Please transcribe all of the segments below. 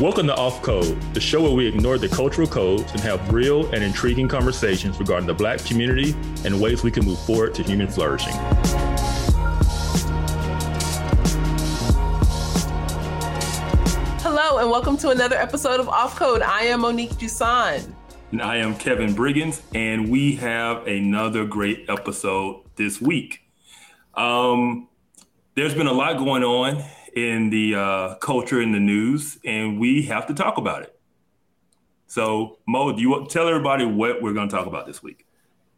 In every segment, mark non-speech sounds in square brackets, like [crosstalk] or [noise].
Welcome to Off Code, the show where we ignore the cultural codes and have real and intriguing conversations regarding the Black community and ways we can move forward to human flourishing. Hello, and welcome to another episode of Off Code. I am Monique Dusan. And I am Kevin Briggins, and we have another great episode this week. Um, there's been a lot going on in the uh, culture in the news, and we have to talk about it. So, Mo, do you tell everybody what we're going to talk about this week?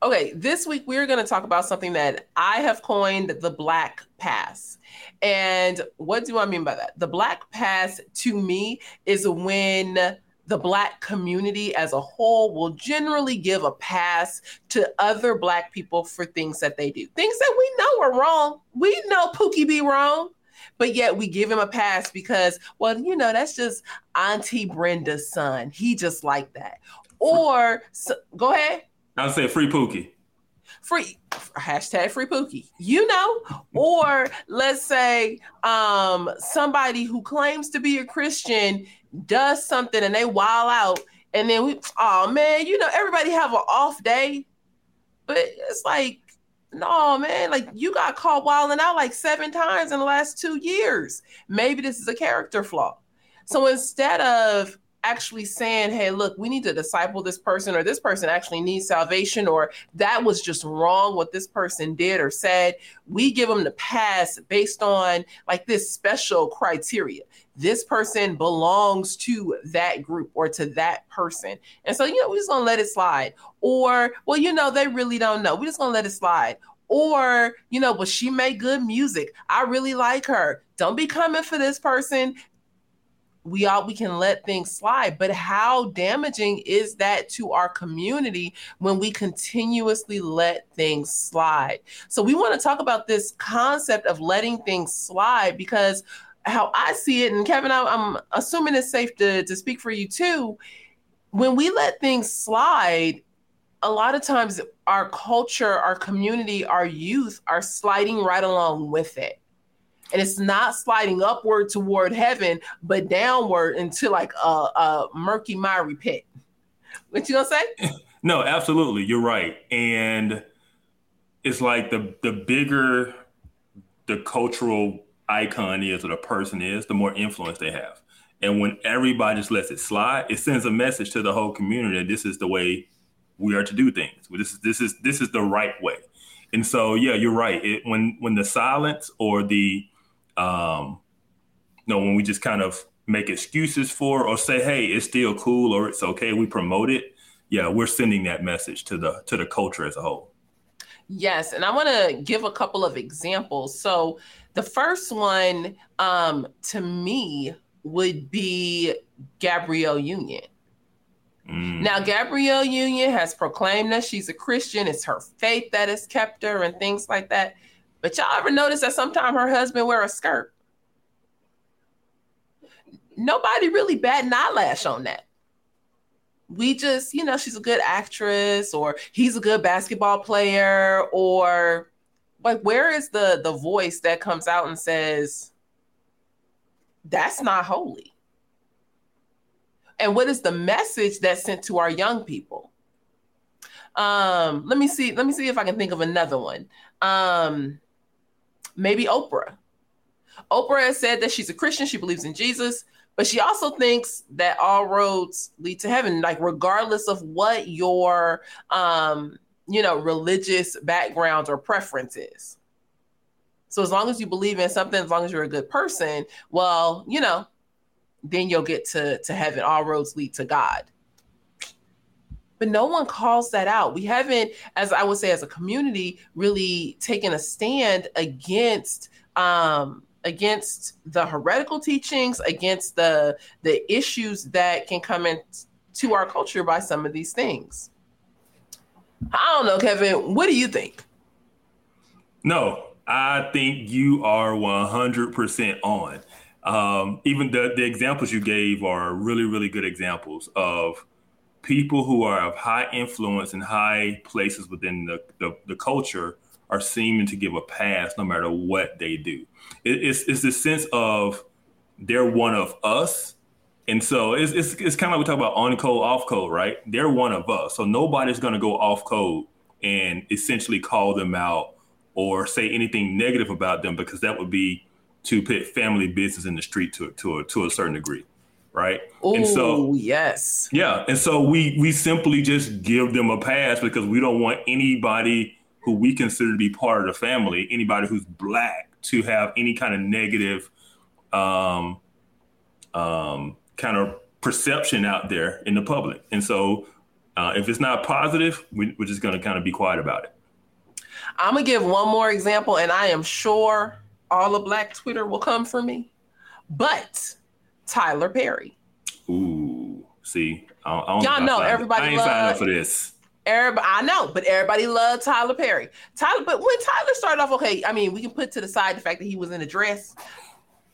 Okay, this week we're going to talk about something that I have coined the Black Pass. And what do I mean by that? The Black Pass to me is when the Black community as a whole will generally give a pass to other Black people for things that they do, things that we know are wrong. We know Pookie be wrong but yet we give him a pass because, well, you know, that's just Auntie Brenda's son. He just like that. Or so, go ahead. I'll say free Pookie. Free hashtag free Pookie. You know, or let's say um somebody who claims to be a Christian does something and they wild out, and then we, oh man, you know, everybody have an off day, but it's like no, man, like you got caught wilding out like seven times in the last two years. Maybe this is a character flaw. So instead of actually saying, hey, look, we need to disciple this person, or this person actually needs salvation, or that was just wrong what this person did or said, we give them the pass based on like this special criteria this person belongs to that group or to that person. And so, you know, we're just gonna let it slide. Or, well, you know, they really don't know. We're just gonna let it slide. Or, you know, well, she made good music. I really like her. Don't be coming for this person. We all we can let things slide. But how damaging is that to our community when we continuously let things slide? So we want to talk about this concept of letting things slide because how I see it, and Kevin, I, am assuming it's safe to, to speak for you too. When we let things slide, a lot of times our culture, our community, our youth are sliding right along with it. And it's not sliding upward toward heaven, but downward into like a, a murky, miry pit. What you gonna say? [laughs] No, absolutely. You're right. And it's like the the bigger the cultural icon is or the person is, the more influence they have. And when everybody just lets it slide, it sends a message to the whole community that this is the way we are to do things. This is this is this is the right way. And so, yeah, you're right. It, when when the silence or the um, you know, when we just kind of make excuses for or say, hey, it's still cool or it's okay, we promote it. Yeah, we're sending that message to the to the culture as a whole. Yes, and I want to give a couple of examples. So the first one um, to me would be Gabrielle Union. Mm. Now, Gabrielle Union has proclaimed that she's a Christian. It's her faith that has kept her and things like that. But y'all ever notice that sometimes her husband wear a skirt? Nobody really bat an eyelash on that. We just, you know, she's a good actress, or he's a good basketball player, or like where is the the voice that comes out and says that's not holy and what is the message that's sent to our young people? Um let me see let me see if i can think of another one. Um maybe oprah. Oprah has said that she's a christian she believes in jesus but she also thinks that all roads lead to heaven. Like regardless of what your um you know, religious backgrounds or preferences. So as long as you believe in something, as long as you're a good person, well, you know, then you'll get to to heaven. All roads lead to God. But no one calls that out. We haven't, as I would say, as a community, really taken a stand against um, against the heretical teachings, against the the issues that can come into our culture by some of these things. I don't know, Kevin. What do you think? No, I think you are 100% on. Um, even the, the examples you gave are really, really good examples of people who are of high influence and high places within the, the, the, culture are seeming to give a pass no matter what they do. It, it's, it's the sense of they're one of us And so it's, it's, it's kind of like we talk about on code, off code, right? They're one of us. So nobody's going to go off code and essentially call them out or say anything negative about them because that would be to put family business in the street to, to, a, to a certain degree. Right. Oh, and so, yes. Yeah. And so we, we simply just give them a pass because we don't want anybody who we consider to be part of the family, anybody who's black to have any kind of negative, um, um, kind of perception out there in the public. And so uh, if it's not positive, we, we're just going to kind of be quiet about it. I'm going to give one more example, and I am sure all of Black Twitter will come for me. But Tyler Perry. Ooh, see, I I don't y'all know everybody. I ain't loved, signed up for this. Everybody, I know, but everybody loved Tyler Perry. Tyler, but when Tyler started off, okay, I mean, we can put to the side the fact that he was in a dress.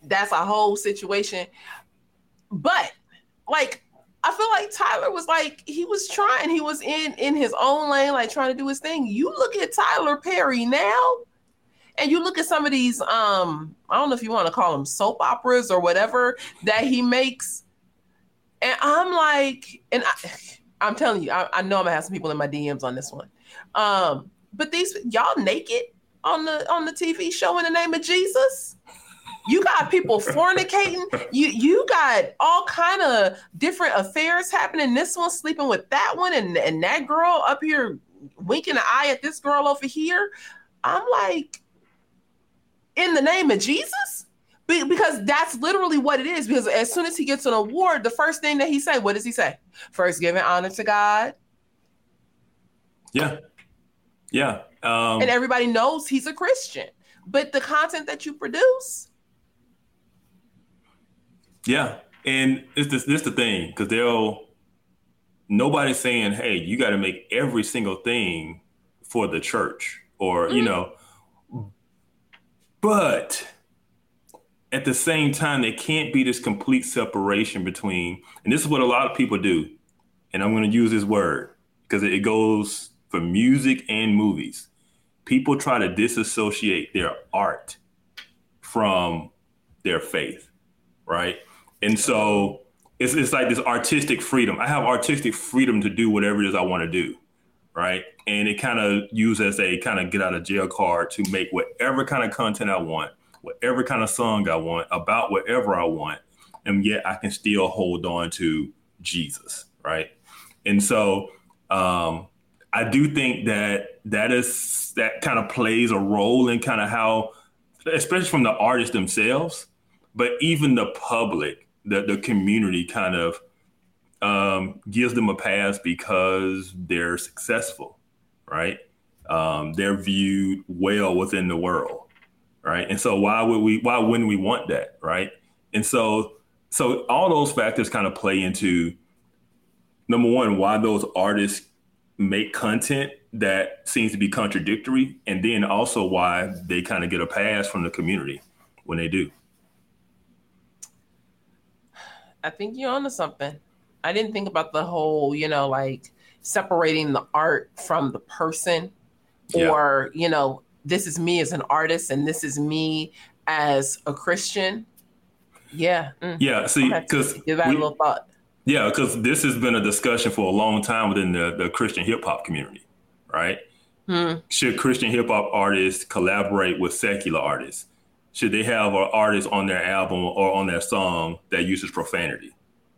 That's a whole situation. But like I feel like Tyler was like he was trying, he was in in his own lane, like trying to do his thing. You look at Tyler Perry now, and you look at some of these um, I don't know if you want to call them soap operas or whatever that he makes. And I'm like, and I I'm telling you, I, I know I'm gonna have some people in my DMs on this one. Um, but these y'all naked on the on the TV show in the name of Jesus. You got people fornicating. You you got all kind of different affairs happening. This one sleeping with that one, and and that girl up here winking an eye at this girl over here. I'm like, in the name of Jesus, Be- because that's literally what it is. Because as soon as he gets an award, the first thing that he say, what does he say? First, giving honor to God. Yeah, yeah. Um, and everybody knows he's a Christian. But the content that you produce, yeah, and it's this this the thing because they'll nobody's saying, hey, you got to make every single thing for the church or mm-hmm. you know, but at the same time, there can't be this complete separation between, and this is what a lot of people do, and I'm going to use this word because it goes for music and movies. People try to disassociate their art from their faith, right? And so it's, it's like this artistic freedom. I have artistic freedom to do whatever it is I want to do. Right. And it kind of used as a kind of get out of jail card to make whatever kind of content I want, whatever kind of song I want, about whatever I want. And yet I can still hold on to Jesus. Right. And so um, I do think that that is that kind of plays a role in kind of how, especially from the artists themselves, but even the public the, the community kind of um, gives them a pass because they're successful, right? Um, they're viewed well within the world, right? And so why would we? Why wouldn't we want that, right? And so, so all those factors kind of play into number one, why those artists make content that seems to be contradictory, and then also why they kind of get a pass from the community when they do. I think you're onto something. I didn't think about the whole, you know, like separating the art from the person, yeah. or you know, this is me as an artist and this is me as a Christian. Yeah. Mm. Yeah. See, because give that we, a little thought. Yeah, because this has been a discussion for a long time within the, the Christian hip hop community, right? Hmm. Should Christian hip hop artists collaborate with secular artists? Should they have an artist on their album or on their song that uses profanity?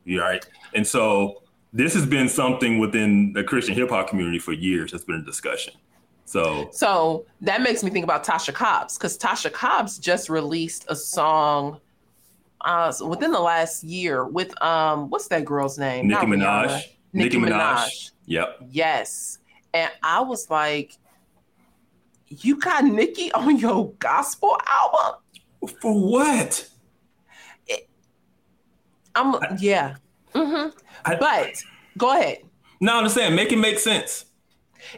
Right? And so this has been something within the Christian hip hop community for years. That's been a discussion. So, so that makes me think about Tasha Cobbs because Tasha Cobbs just released a song uh, within the last year with um, what's that girl's name? Nicki Minaj. Nicki, Nicki Minaj. Minaj. Yep. Yes, and I was like, you got Nicki on your gospel album? For what? It, I'm I, yeah. Mm-hmm. I, but go ahead. No, I'm just saying, make it make sense.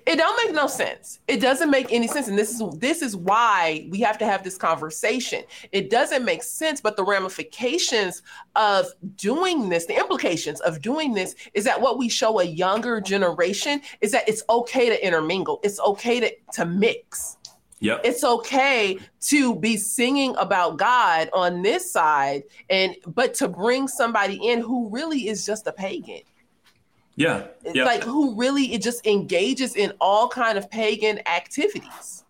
It don't make no sense. It doesn't make any sense, and this is this is why we have to have this conversation. It doesn't make sense, but the ramifications of doing this, the implications of doing this, is that what we show a younger generation is that it's okay to intermingle. It's okay to to mix. Yep. It's okay to be singing about God on this side and but to bring somebody in who really is just a pagan. Yeah. It's like who really it just engages in all kind of pagan activities.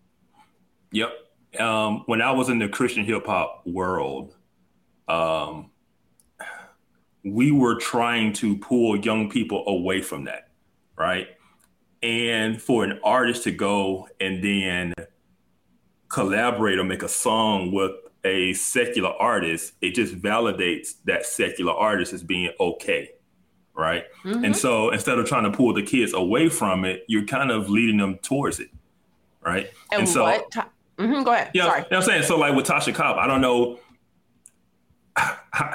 Yep. Um, when I was in the Christian hip hop world, um, we were trying to pull young people away from that, right? And for an artist to go and then collaborate or make a song with a secular artist, it just validates that secular artist as being okay. Right. Mm-hmm. And so instead of trying to pull the kids away from it, you're kind of leading them towards it. Right. And, and so? T- mm-hmm, go ahead. Yeah. Sorry. You know I'm saying? So, like with Tasha Cobb, I don't know. [sighs]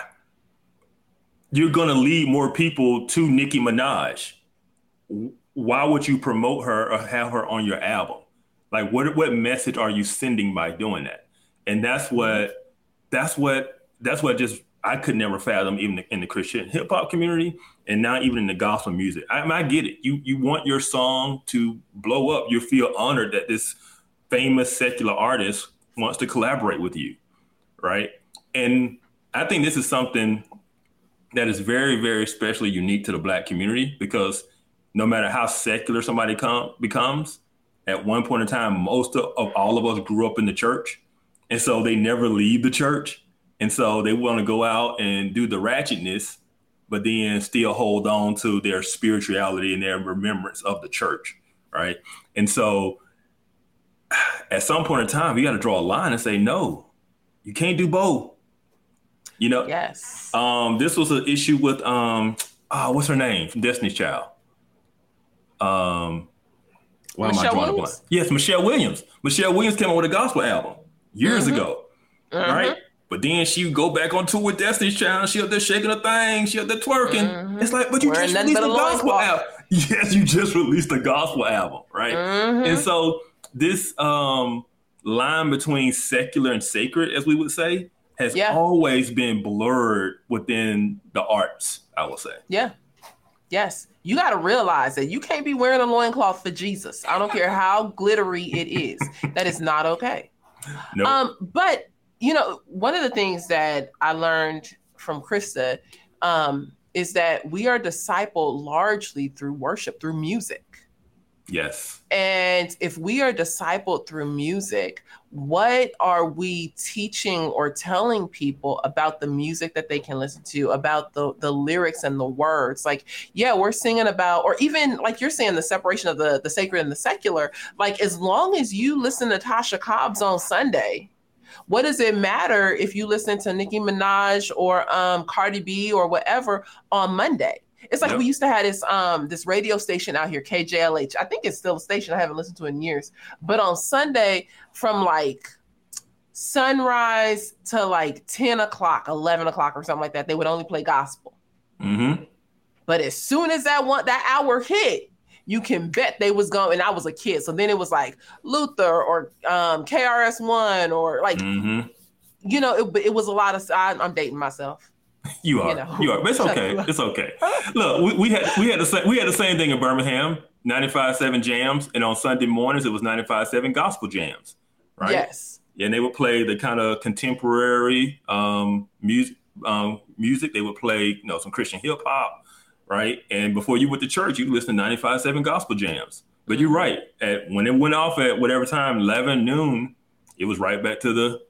You're going to lead more people to Nicki Minaj. Why would you promote her or have her on your album? Like, what what message are you sending by doing that? And that's mm-hmm. what that's what that's what just I could never fathom even in the Christian hip hop community and not even in the gospel music. I, I get it. You you want your song to blow up. You feel honored that this famous secular artist wants to collaborate with you, right? And I think this is something that is very very especially unique to the black community because no matter how secular somebody come becomes, at one point in time, most of, of all of us grew up in the church. And so they never leave the church. And so they want to go out and do the ratchetness, but then still hold on to their spirituality and their remembrance of the church. Right. And so at some point in time, you got to draw a line and say, no, you can't do both. You know, yes. Um, this was an issue with um, oh, what's her name from Destiny's Child? Um, why Michelle am I drawing Williams? a blank? Yes, Michelle Williams. Michelle Williams came out with a gospel album years mm-hmm. ago, mm-hmm. right? But then she go back on tour with Destiny's Child. She up there shaking her thing. She up there twerking. Mm-hmm. It's like, but you Wearing just released a gospel album. [laughs] Yes, you just released a gospel album, right? Mm-hmm. And so this um, line between secular and sacred, as we would say, has yeah. always been blurred within the arts. I will say. Yeah. Yes you got to realize that you can't be wearing a loincloth for Jesus. I don't care how glittery it is. that is not okay. Nope. Um, but you know, one of the things that I learned from Krista um, is that we are discipled largely through worship, through music. Yes. And if we are discipled through music, what are we teaching or telling people about the music that they can listen to, about the, the lyrics and the words? Like, yeah, we're singing about, or even like you're saying, the separation of the, the sacred and the secular. Like, as long as you listen to Tasha Cobbs on Sunday, what does it matter if you listen to Nicki Minaj or um, Cardi B or whatever on Monday? It's like yep. we used to have this um this radio station out here, KJLH. I think it's still a station. I haven't listened to in years. But on Sunday, from like sunrise to like 10 o'clock, 11 o'clock, or something like that, they would only play gospel. Mm-hmm. But as soon as that one that hour hit, you can bet they was going. And I was a kid, so then it was like Luther or um, KRS One or like, mm-hmm. you know, it, it was a lot of. I, I'm dating myself. [laughs] You are. You, know. you are. But it's okay. It's okay. Look, we, we, had we had the same we had the same thing in Birmingham. 95.7 jams, and on Sunday mornings it was 95.7 gospel jams, right? Yes. And they would play the kind of contemporary um, music. Um, music. They would play, you know, some Christian hip hop, right? And before you went to church, you listen to 95.7 gospel jams. But you're right. At when it went off at whatever time, 11 noon, it was right back to the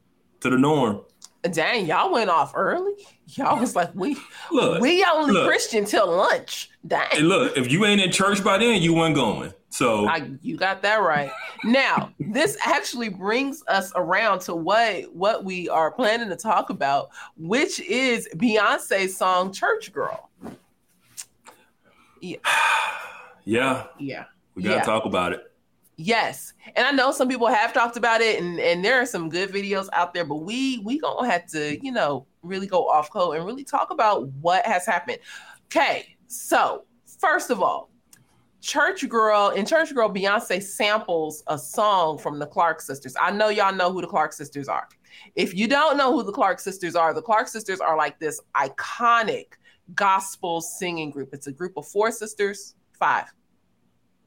to the norm. Dang, y'all went off early. Y'all was like, we look, we only look, Christian till lunch. Dang. Hey, look, if you ain't in church by then, you weren't going. So I, you got that right. now, this actually brings us around to what what we are planning to talk about, which is Beyonce's song "Church Girl." Yeah. [sighs] Yeah. Yeah. We gotta yeah. talk about it. Yes. And I know some people have talked about it and, and there are some good videos out there, but we we gonna have to, you know, really go off code and really talk about what has happened. Okay, so first of all, Church Girl in Church Girl, Beyonce samples a song from the Clark sisters. I know y'all know who the Clark sisters are. If you don't know who the Clark sisters are, the Clark sisters are like this iconic gospel singing group. It's a group of four sisters, five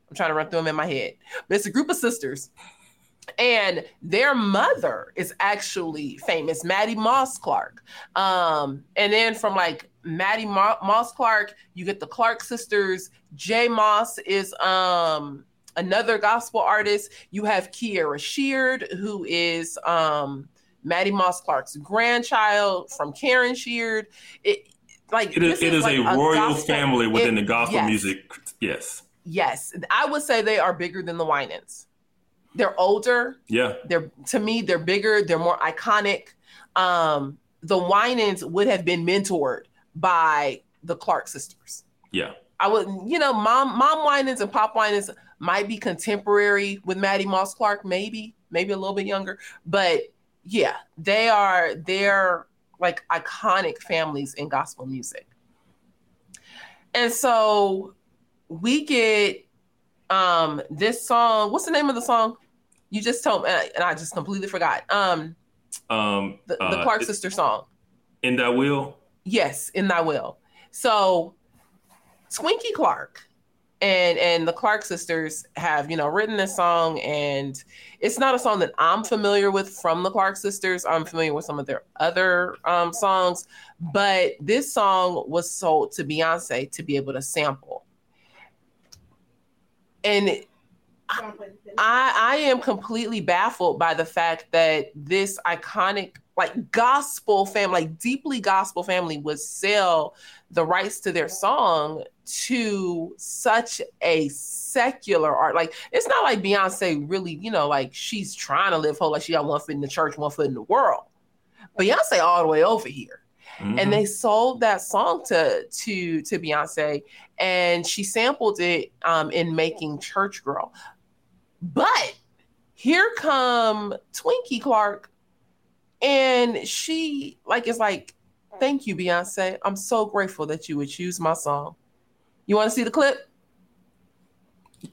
I'm trying to run through them in my head. But it's a group of sisters and their mother is actually famous, Mattie Moss Clark. Um, and then from like Mattie Ma- Moss Clark, you get the Clark sisters. J. Moss is um another gospel artist. You have Kierra Sheard, who is um Mattie Moss Clark's grandchild from Karen Sheard. It like it is, it is like a royal gospel, family within it, the gospel yes, music. Yes. Yes, I would say they are bigger than the Winans. They're older. Yeah. They're to me, they're bigger. They're more iconic. Um, the Winans would have been mentored by the Clark sisters. Yeah. I would, you know, mom, mom Winans and pop Winans might be contemporary with Mattie Moss Clark, maybe, maybe a little bit younger, but yeah, they are they're like iconic families in gospel music. And so we get um this song. What's the name of the song? You just told me, and I just completely forgot. Um, um the, the uh, Clark sister song. In Thy Will. Yes, in Thy Will. So Twinkie Clark and and the Clark sisters have you know written this song, and it's not a song that I'm familiar with from the Clark sisters. I'm familiar with some of their other um, songs, but this song was sold to Beyonce to be able to sample, and. I, I am completely baffled by the fact that this iconic like gospel family, like deeply gospel family would sell the rights to their song to such a secular art. Like it's not like Beyonce really, you know, like she's trying to live whole, like she got one foot in the church, one foot in the world. Beyonce all the way over here. Mm-hmm. And they sold that song to to to Beyonce, and she sampled it um, in making Church Girl. But here come Twinkie Clark, and she like is like, "Thank you, Beyonce. I'm so grateful that you would choose my song." You want to see the clip?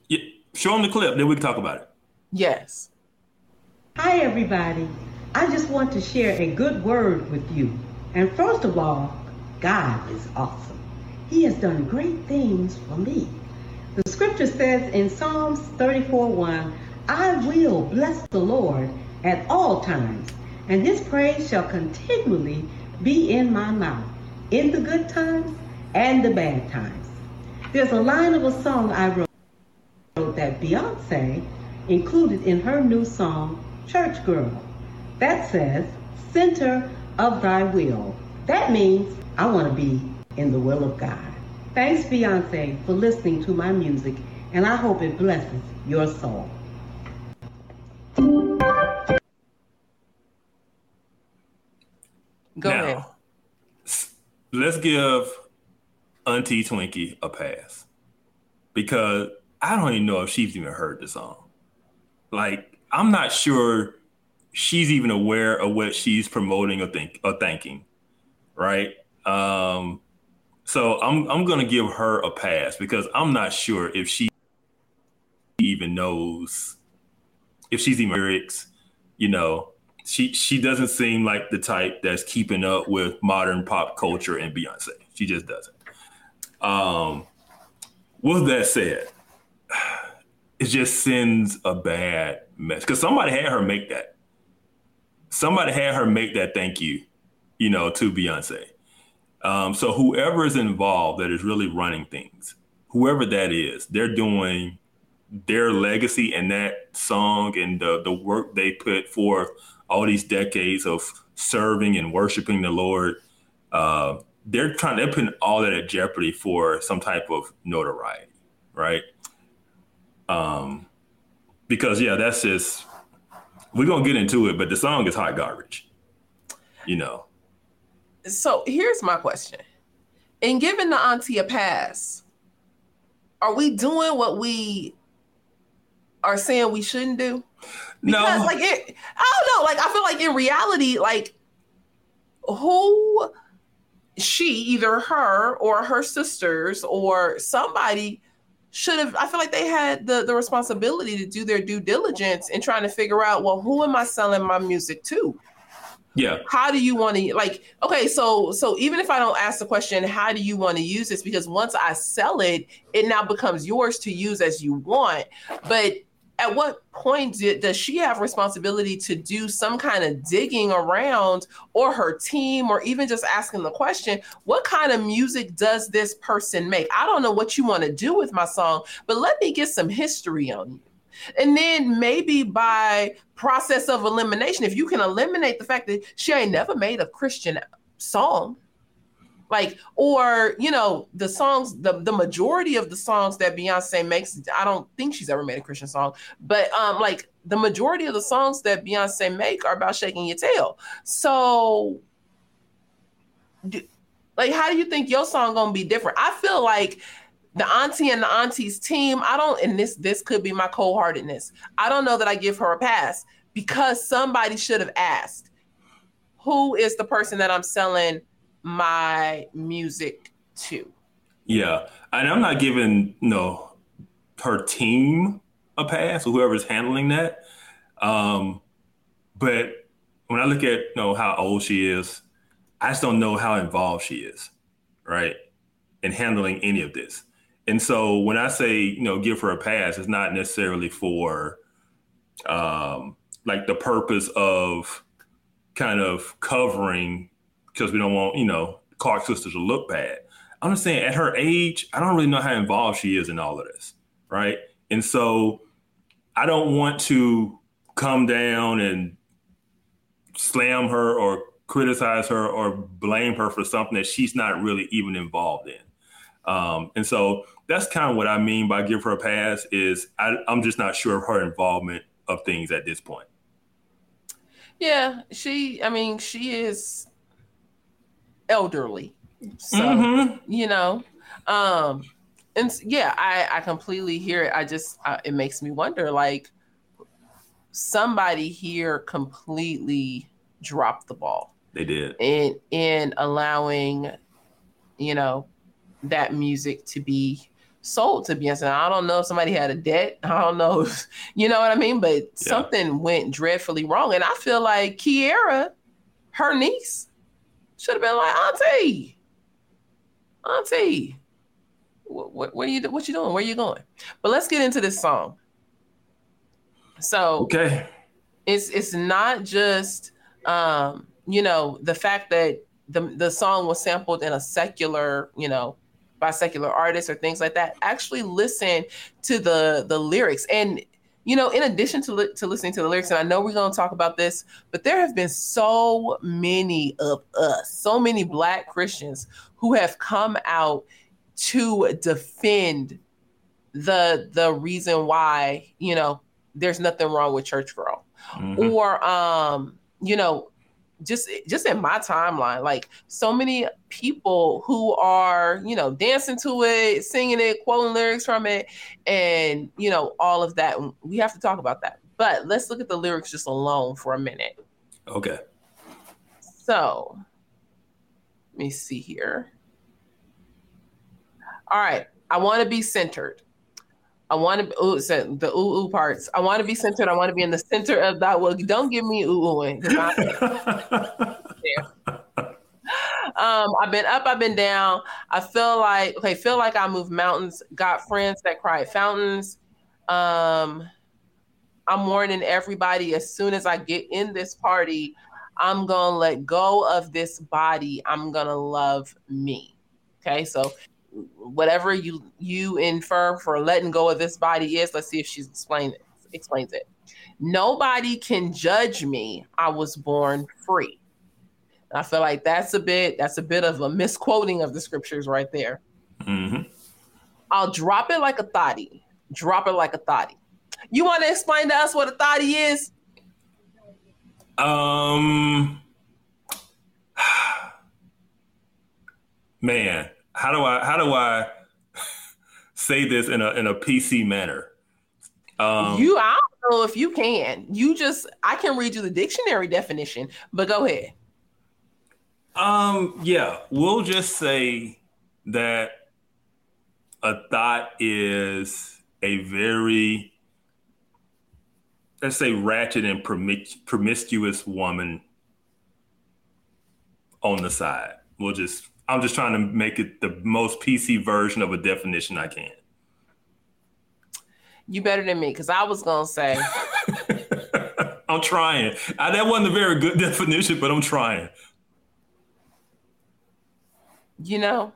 Yeah, show them the clip, then we can talk about it. Yes. Hi, everybody. I just want to share a good word with you. And first of all, God is awesome. He has done great things for me. The scripture says in Psalms 34 1, I will bless the Lord at all times, and his praise shall continually be in my mouth, in the good times and the bad times. There's a line of a song I wrote that Beyonce included in her new song, Church Girl, that says, Center of thy will. That means I want to be in the will of God. Thanks, Beyonce, for listening to my music, and I hope it blesses your soul. Go now, ahead. Let's give Auntie Twinkie a pass because I don't even know if she's even heard the song. Like, I'm not sure she's even aware of what she's promoting or think or thanking, right? Um, so I'm I'm gonna give her a pass because I'm not sure if she even knows if she's even lyrics. You know, she she doesn't seem like the type that's keeping up with modern pop culture and Beyonce. She just doesn't. Um, with that said, [sighs] it just sends a bad message because somebody had her make that somebody had her make that thank you, you know, to Beyonce. Um, so whoever is involved that is really running things, whoever that is, they're doing their legacy and that song and the the work they put forth all these decades of serving and worshiping the Lord. Uh, they're trying they're putting all that at jeopardy for some type of notoriety, right? Um, because yeah, that's just we're gonna get into it, but the song is hot garbage. You know. So here's my question. In giving the auntie a pass, are we doing what we are saying we shouldn't do? Because no. like it I don't know, like I feel like in reality, like who she, either her or her sisters or somebody should have i feel like they had the the responsibility to do their due diligence in trying to figure out well who am i selling my music to? Yeah. How do you want to like okay so so even if i don't ask the question how do you want to use this? Because once i sell it it now becomes yours to use as you want. But at what point did, does she have responsibility to do some kind of digging around or her team or even just asking the question what kind of music does this person make? I don't know what you want to do with my song but let me get some history on you. And then maybe by process of elimination if you can eliminate the fact that she ain't never made a christian song like or you know the songs the, the majority of the songs that beyonce makes i don't think she's ever made a christian song but um like the majority of the songs that beyonce make are about shaking your tail. So like how do you think your song gonna be different? I feel like the auntie and the auntie's team i don't and this this could be my cold-heartedness. I don't know that i give her a pass because somebody should have asked who is the person that i'm selling my music to. Yeah, and I'm not giving you know her team a pass or whoever's handling that. Um, but when I look at you know how old she is, I just don't know how involved she is, right, in handling any of this. And so when I say you know give her a pass, it's not necessarily for um, like the purpose of kind of covering because we don't want, you know, Clark sisters to look bad. I'm just saying at her age, I don't really know how involved she is in all of this. Right. And so I don't want to come down and slam her or criticize her or blame her for something that she's not really even involved in. Um, and so that's kind of what I mean by give her a pass is I, I'm just not sure of her involvement of things at this point. Yeah, she, I mean, she is elderly. So, mm-hmm. you know, um, and yeah, I, I completely hear it. I just, uh, it makes me wonder like, somebody here completely dropped the ball. They did. In, in allowing, you know, that music to be sold to Beyonce. I don't know if somebody had a debt. [laughs] I don't know if, you know what I mean? But yeah. something went dreadfully wrong. And I feel like Kierra, her niece, should have been like, Auntie, Auntie, what, what, what, are you what you doing? Where are you going? But let's get into this song. So okay, it's it's not just um, you know the fact that the the song was sampled in a secular you know by secular artists or things like that. Actually, listen to the the lyrics and you know, in addition to, li- to listening to the lyrics, and I know we're going to talk about this, but there have been so many of us, so many Black Christians who have come out to defend the the reason why you know there's nothing wrong with church girl, mm-hmm. or um, you know, just just in my timeline like so many people who are you know dancing to it singing it quoting lyrics from it and you know all of that. We have to talk about that. But let's look at the lyrics just alone for a minute. Okay. So let me see here. All right. I want to be centered I want to ooh, so the ooh ooh parts. I want to be centered. I want to be in the center of that. Well, don't give me ooh oohing. [laughs] um, I've been up, I've been down. I feel like okay, feel like I move mountains. Got friends that cry at fountains. Um, I'm warning everybody as soon as I get in this party, I'm gonna let go of this body. I'm gonna love me. Okay, so whatever you you infer for letting go of this body is. Let's see if she's explained it, explains it. Nobody can judge me. I was born free. I feel like that's a bit that's a bit of a misquoting of the scriptures right there. Mm-hmm. I'll drop it like a thotty. Drop it like a thotty. You want to explain to us what a thotty is? Um, [sighs] man, how do I how do I [laughs] say this in a in a PC manner? Um, you I don't know if you can. You just I can read you the dictionary definition, but go ahead. Um yeah, we'll just say that a thot is a very let's say ratchet and promiscuous woman on the side. We'll just I'm just trying to make it the most PC version of a definition I can. You better than me, because I was gonna say. [laughs] I'm trying. I, that wasn't a very good [laughs] definition, but I'm trying. You know,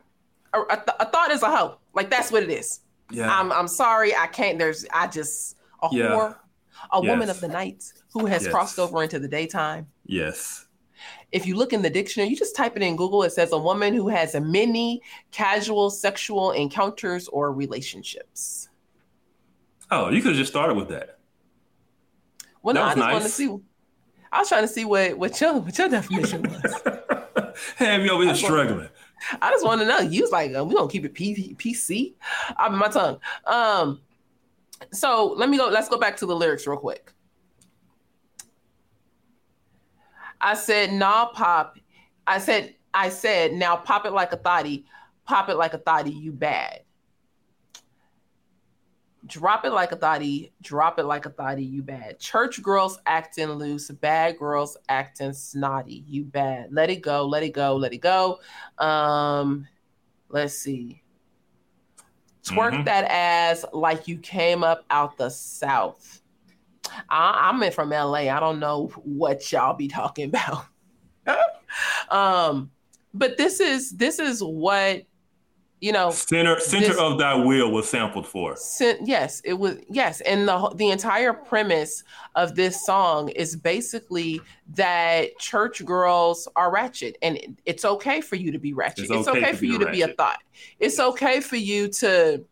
a, a, th- a thot is a hope. Like that's what it is. Yeah. I'm I'm sorry. I can't. There's I just a Yeah. whore, a woman of the night who has Yes. crossed over into the daytime. yes. If you look in the dictionary, you just type it in Google. It says a woman who has many casual sexual encounters or relationships. Oh, you could have just started with that. Well, That no, I was just wanted to see. I was trying to see what what your what your definition was. [laughs] Have you over here That's struggling? I just want to know. You was like, uh, we gonna keep it P- PC. I'm in my tongue. Um, so let me go. Let's go back to the lyrics real quick. I said, "Nah, pop." I said, "I said, now pop it like a thotty, pop it like a thotty. You bad. Drop it like a thotty, drop it like a thotty. You bad. Church girls acting loose, bad girls acting snotty. You bad. Let it go, let it go, let it go. Um, let's see. Twerk Mhm. that ass like you came up out the south. I, I'm in from LA. I don't know what y'all be talking [laughs] about. um, but this is this is what you know. Center center This- of thy will was sampled for. Sin- yes, it was yes, and the the entire premise of this song is basically that church girls are ratchet, and it- it's okay for you to be ratchet. It's It's, okay okay, for you to be a thot. It's okay for you to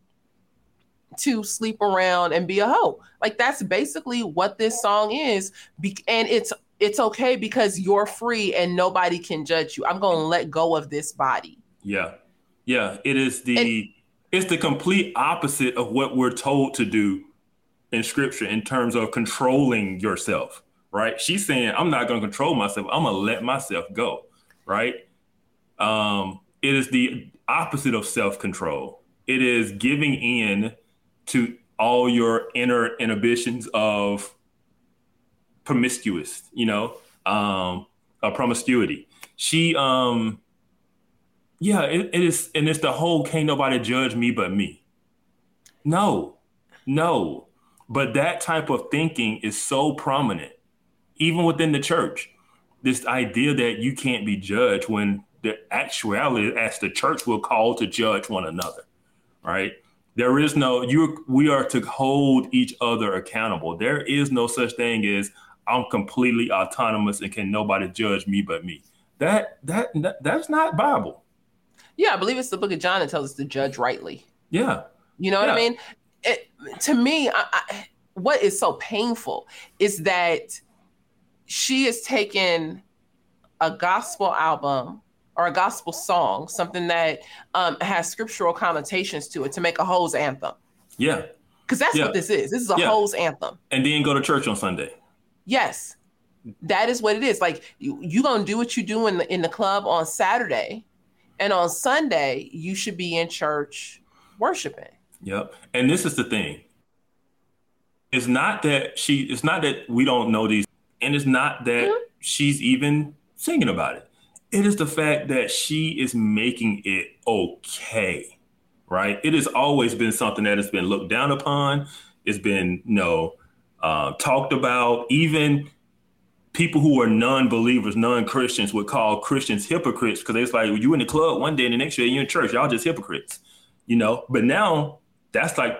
to sleep around and be a hoe. Like that's basically what this song is, be- and it's it's okay because you're free and nobody can judge you. I'm gonna let go of this body. Yeah. Yeah. It is the it's the complete opposite of what we're told to do in scripture in terms of controlling yourself. Right. She's saying, I'm not gonna control myself, I'm gonna let myself go. Right. Um, it is the opposite of self-control. It is giving in to all your inner inhibitions of promiscuous, you know, um, uh, promiscuity. She, um, yeah, it, it is, and it's the whole can't nobody judge me but me. No, no, but that type of thinking is so prominent, even within the church. This idea that you can't be judged when the actuality, as the church will call to judge one another, right? There is no you. We are to hold each other accountable. There is no such thing as I'm completely autonomous and can nobody judge me but me. That that, that that's not Bible. Yeah, I believe it's the book of John that tells us to judge rightly. Yeah, You know what I mean? It, to me, I, I, what is so painful is that she is taking a gospel album or a gospel song, something that um, has scriptural connotations to it, to make a hoes anthem. yeah, Because that's Yeah. what this is. This is a Yeah. hoes anthem. and then go to church on Sunday. Yes, that is what it is. Like you, you gonna do what you do in the in the club on Saturday, and on Sunday you should be in church worshiping. Yep. And this is the thing. It's not that she it's not that we don't know these and it's not that Mhm. she's even singing about it. It is the fact that she is making it okay. Right? It has always been something that has been looked down upon. It's been, you know, uh, talked about. Even people who are non-believers, non-Christians would call Christians hypocrites because it's like you in the club one day and the next day you're in church. Y'all just hypocrites you know. But now that's like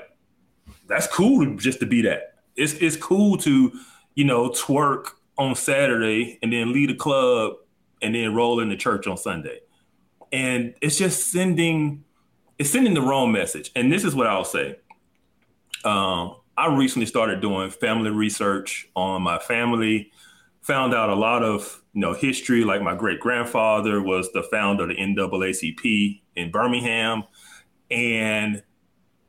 that's cool just to be that. It's it's cool to you know twerk on Saturday and then leave the club and then roll into church on Sunday, and it's just sending it's sending the wrong message. And this is what I'll say. Um, I recently started doing family research on my family. Found out a lot of you know history. Like my great grandfather was the founder of the NAACP in Birmingham and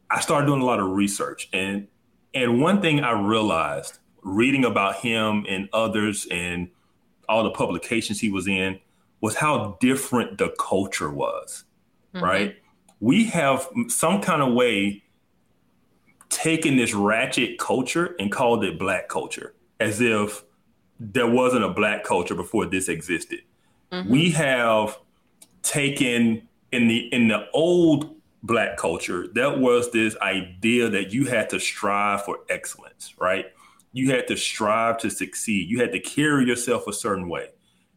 I started doing a lot of research and and one thing I realized reading about him and others and all the publications he was in was how different the culture was right we have some kind of way taken this ratchet culture and called it black culture as if there wasn't a black culture before this existed Mhm. we have taken in the in the old black culture, that was this idea that you had to strive for excellence, right? You had to strive to succeed. You had to carry yourself a certain way.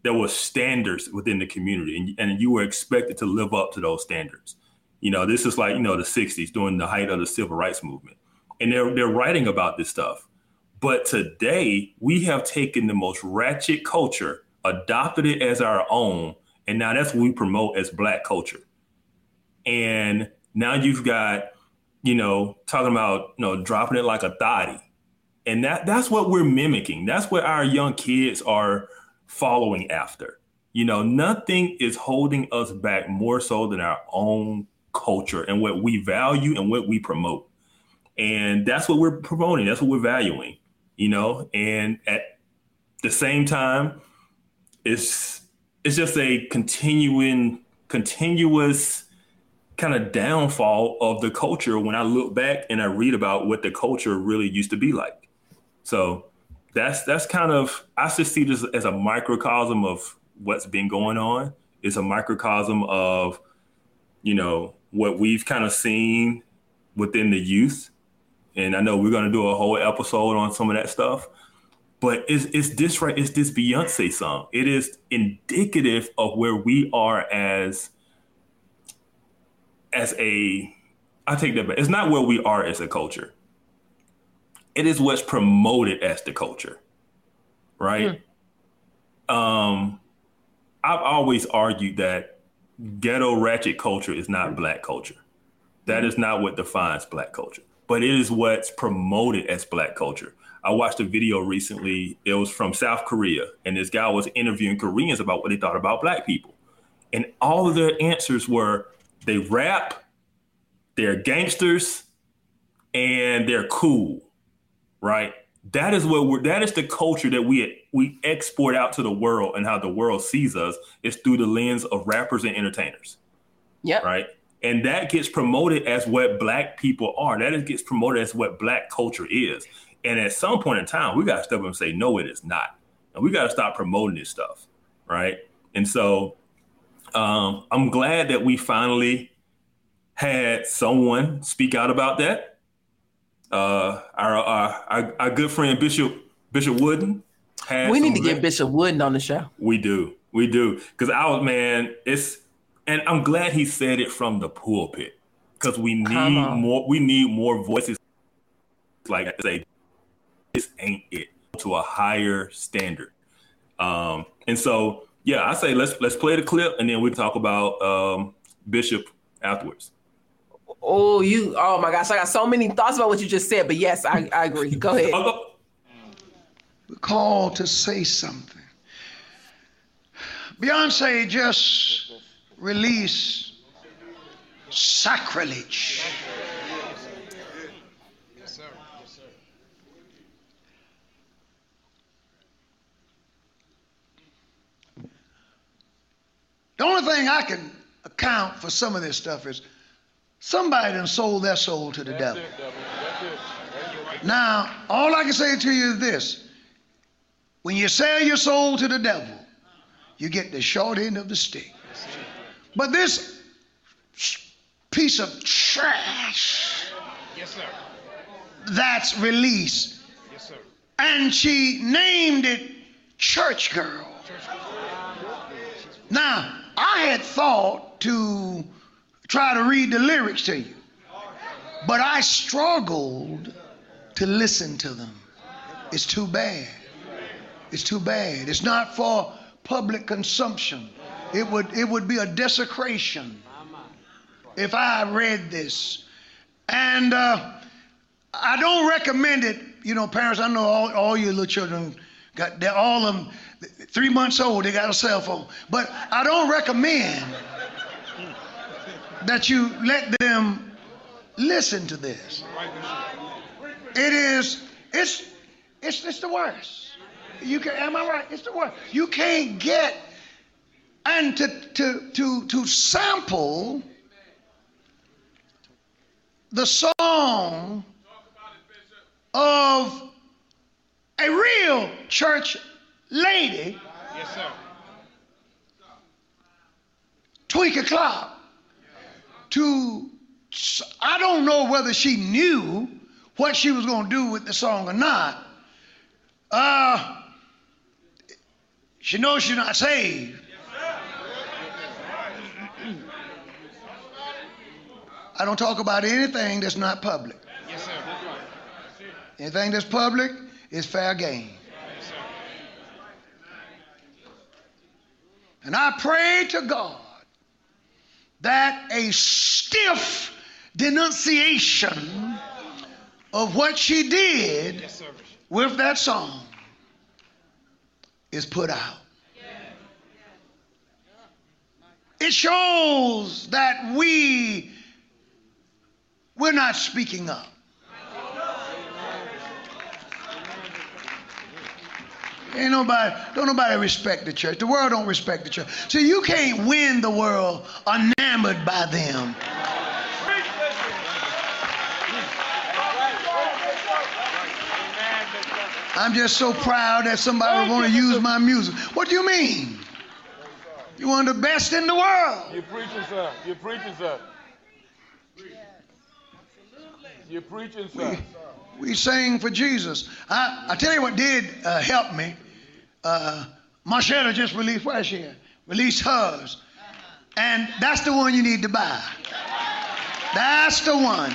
There were standards within the community, and, and you were expected to live up to those standards. You know, this is like, you know, the 60s during the height of the civil rights movement. And they're, they're writing about this stuff. But today, we have taken the most ratchet culture, adopted it as our own, and now that's what we promote as black culture. And now you've got, you know, talking about, you know, dropping it like a thotty. And that that's what we're mimicking. That's what our young kids are following after. You know, nothing is holding us back more so than our own culture and what we value and what we promote. And that's what we're promoting. That's what we're valuing, you know, and at the same time, it's it's just a continuing, continuous kind of downfall of the culture when I look back and I read about what the culture really used to be like. So that's that's kind of I just see this as a microcosm of what's been going on. It's a microcosm of, you know, what we've kind of seen within the youth. And I know we're gonna do a whole episode on some of that stuff. But it's it's this right, it's this Beyonce song. It is indicative of where we are as as a I take that back. It's not where we are as a culture. It is what's promoted as the culture. Right? Hmm. Um I've always argued that ghetto ratchet culture is not black culture. That is not what defines black culture, but it is what's promoted as black culture. I watched a video recently. It was from South Korea, and this guy was interviewing Koreans about what they thought about black people. And all of their answers were they rap, they're gangsters, and they're cool, right? That is what we're. That is the culture that we we export out to the world, and how the world sees us is through the lens of rappers and entertainers. Yeah. Right. And that gets promoted as what black people are. That gets promoted as what black culture is. And at some point in time, we got to step up and say, no, it is not. And we got to stop promoting this stuff. Right. And so um, I'm glad that we finally had someone speak out about that. Uh, our, our, our, our good friend Bishop Bishop Wooden. we need to get Bishop Wooden on the show. We do, we do, because I was man, it's and I'm glad he said it from the pulpit because we need more. We need more voices like I say, this ain't it to a higher standard. Um, and so yeah, I say let's let's play the clip and then we talk about um, Bishop afterwards. Oh, you! Oh my gosh, I got so many thoughts about what you just said. But yes, I, I agree. Go ahead. We're called to say something. Beyonce just released sacrilege. The only thing I can account for some of this stuff is somebody done sold their soul to the That's devil. It, devil. Now, all I can say to you is this when you sell your soul to the devil, you get the short end of the stick. But this piece of trash yes, that's released, yes, and she named it Church Girl. Church Girl. Now, I had thought to try to read the lyrics to you, but I struggled to listen to them. It's too bad. It's too bad. It's not for public consumption. It would it would be a desecration if I read this. And uh, I don't recommend it. You know, parents, I know all, all your little children got they're all of them three months old, they got a cell phone. But I don't recommend that you let them listen to this. It is, it's, it's, it's the worst. You can, am I right? It's the worst. You can't get and to to to to sample the song of a real church lady. Yes, sir. Twinkie Clark to I don't know whether she knew what she was going to do with the song or not. Uh, she knows she's not saved. I don't talk about anything that's not public. Yes, sir. Anything that's public is fair game. And I pray to God that a stiff denunciation of what she did yes, with that song is put out. It shows that we we're not speaking up. Ain't nobody, don't nobody respect the church. The world don't respect the church. So you can't win the world enamored by them. I'm just so proud that somebody would want to use my music. What do you mean? You're one of the best in the world. You're preaching, sir. You're preaching, sir. You're preaching, sir. We, sing for Jesus. I, I tell you what did uh, help me. Uh, Marshall just released, where's she? Released hers. And that's the one you need to buy. That's the one.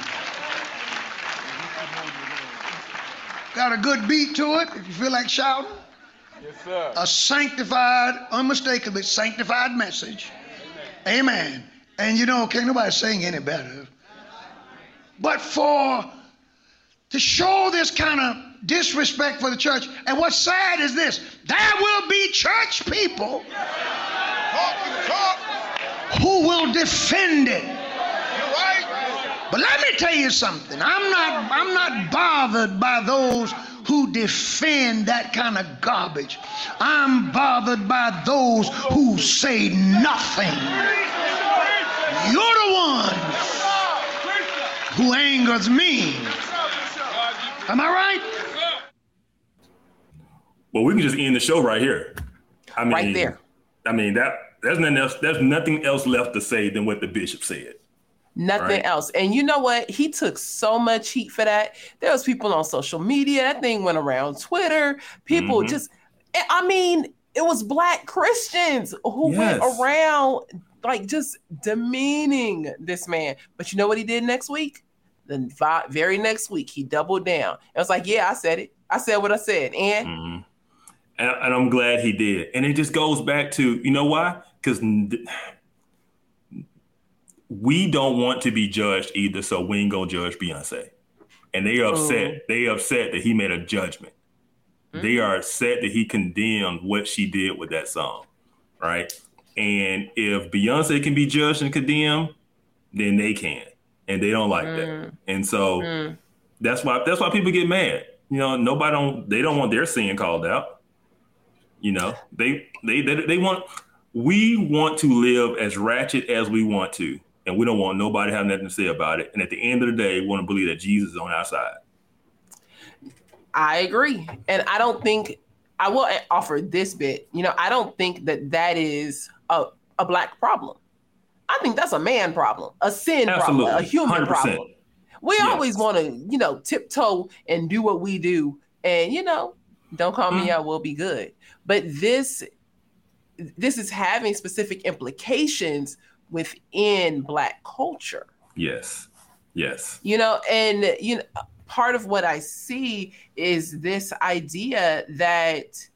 Got a good beat to it if you feel like shouting. Yes, sir. A sanctified, unmistakably sanctified message. Amen. Amen. And you know, can't nobody sing any better but for to show this kind of disrespect for the church. And what's sad is this there will be church people who will defend it. But let me tell you something. I'm not I'm not bothered by those who defend that kind of garbage. I'm bothered by those who say nothing. You're the ones who angers me. Am I right? Well, we can just end the show right here. I mean, right there. I mean that there's nothing else. There's nothing else left to say than what the bishop said. Nothing right? else. And you know what? He took so much heat for that. There was people on social media. That thing went around Twitter. People mm-hmm. just. I mean, it was black Christians who yes. went around like just demeaning this man. But you know what he did next week? The very next week, he doubled down. I was like, "Yeah, I said it. I said what I said." And mm-hmm. and, and, I'm glad he did. And it just goes back to you know why? Because we don't want to be judged either, so we ain't gonna judge Beyonce. And they are upset. Mm. They upset that he made a judgment. Mm. They are upset that he condemned what she did with that song, right? And if Beyonce can be judged and condemned, then they can, and they don't like mm. that. And so mm. that's why that's why people get mad. You know, nobody don't they don't want their sin called out. You know, they they they, they want we want to live as ratchet as we want to, and we don't want nobody having nothing to say about it. And at the end of the day, we want to believe that Jesus is on our side. I agree, and I don't think I will offer this bit. You know, I don't think that that is a, a black problem. I think that's a man problem, a sin Absolutely. problem, a human 100%. problem. We yes. always want to, you know, tiptoe and do what we do. And, you know, don't call mm-hmm. me out, we'll be good. But this this is having specific implications within black culture. Yes. Yes. You know, and you know, part of what I see is this idea that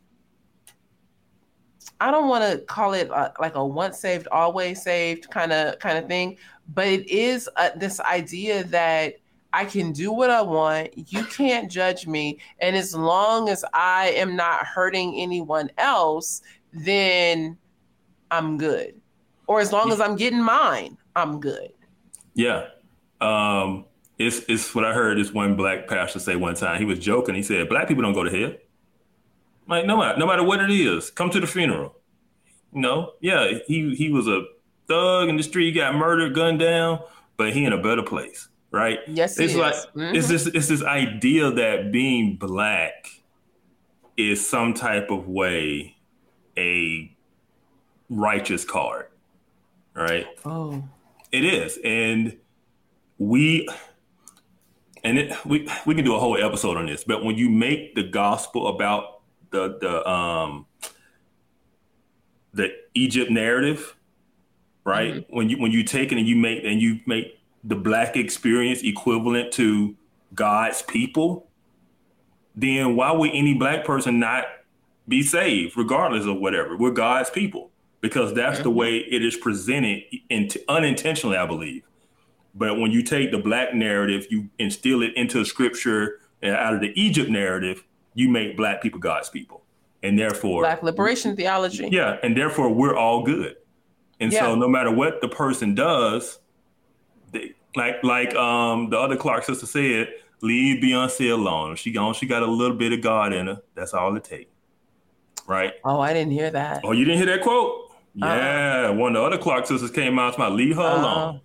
I don't want to call it a, like a once saved always saved kind of kind of thing, but it is a, this idea that I can do what I want. You can't judge me, and as long as I am not hurting anyone else, then I'm good. Or as long as I'm getting mine, I'm good. Yeah. Um, it's it's what I heard this one black pastor say one time. He was joking. He said, "Black people don't go to hell." Like no matter no matter what it is, come to the funeral. You know, yeah, he he was a thug in the street, got murdered, gunned down, but he in a better place, right? Yes, it's like mm-hmm. it's this it's this idea that being black is some type of way a righteous card, right? Oh, it is, and we and it, we we can do a whole episode on this, but when you make the gospel about the the um the Egypt narrative, right? Mm-hmm. When you when you take it and you make and you make the black experience equivalent to God's people, then why would any black person not be saved, regardless of whatever? We're God's people because that's mm-hmm. the way it is presented in, unintentionally, I believe. But when you take the black narrative, you instill it into scripture and out of the Egypt narrative, you make black people God's people. And therefore black liberation theology. Yeah. And therefore we're all good. And yeah. so no matter what the person does, they, like like um the other Clark sister said, leave Beyonce alone. She gone, she got a little bit of God in her. That's all it takes. Right? Oh, I didn't hear that. Oh, you didn't hear that quote? Uh-huh. Yeah. One of the other Clark sisters came out to leave her uh-huh. alone.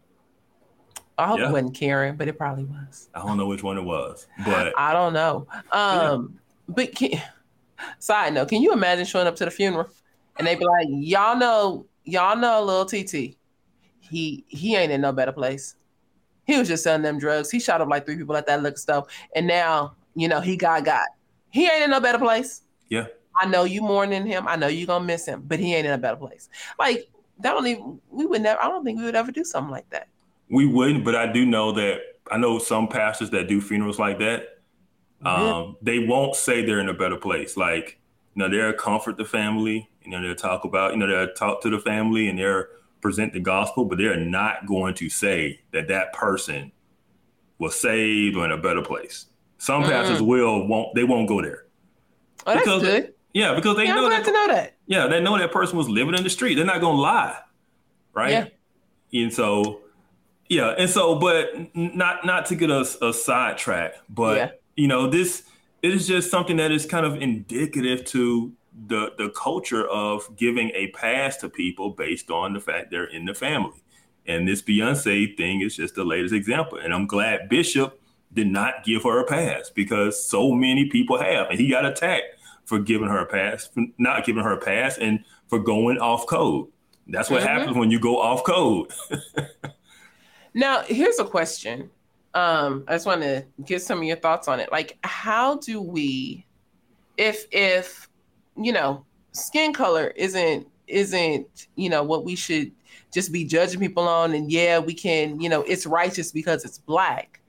I hope yeah. it wasn't Karen, but it probably was. I don't know which one it was, but [laughs] I don't know. Um, yeah. But can, side note, can you imagine showing up to the funeral and they be like, "Y'all know, y'all know, little TT, he he ain't in no better place. He was just selling them drugs. He shot up like three people at that liquor store, and now you know he got got. He ain't in no better place. Yeah, I know you mourning him. I know you gonna miss him, but he ain't in a better place. Like that don't even we would never. I don't think we would ever do something like that. We wouldn't, but I do know that I know some pastors that do funerals like that. Um. They won't say they're in a better place. Like, you know, they'll comfort the family. You know, they'll talk about, you know, they'll talk to the family and they'll present the gospel, but they're not going to say that that person was saved or in a better place. Some mm. pastors will won't they won't go there. Oh, that's because, good. Yeah, because they yeah, know that, to know that. Yeah, they know that person was living in the street. They're not gonna lie, right? Yeah. And so yeah, and so, but not not to get us a, a sidetrack, but yeah. You know, this it is just something that is kind of indicative to the the culture of giving a pass to people based on the fact they're in the family. And this Beyonce thing is just the latest example. And I'm glad Bishop did not give her a pass because so many people have, and he got attacked for giving her a pass, for not giving her a pass, and for going off code. That's what mm-hmm. happens when you go off code. [laughs] Now, here's a question. Um, I just want to get some of your thoughts on it. Like, how do we, if if you know, skin color isn't isn't you know what we should just be judging people on, and yeah, we can you know it's righteous because it's black.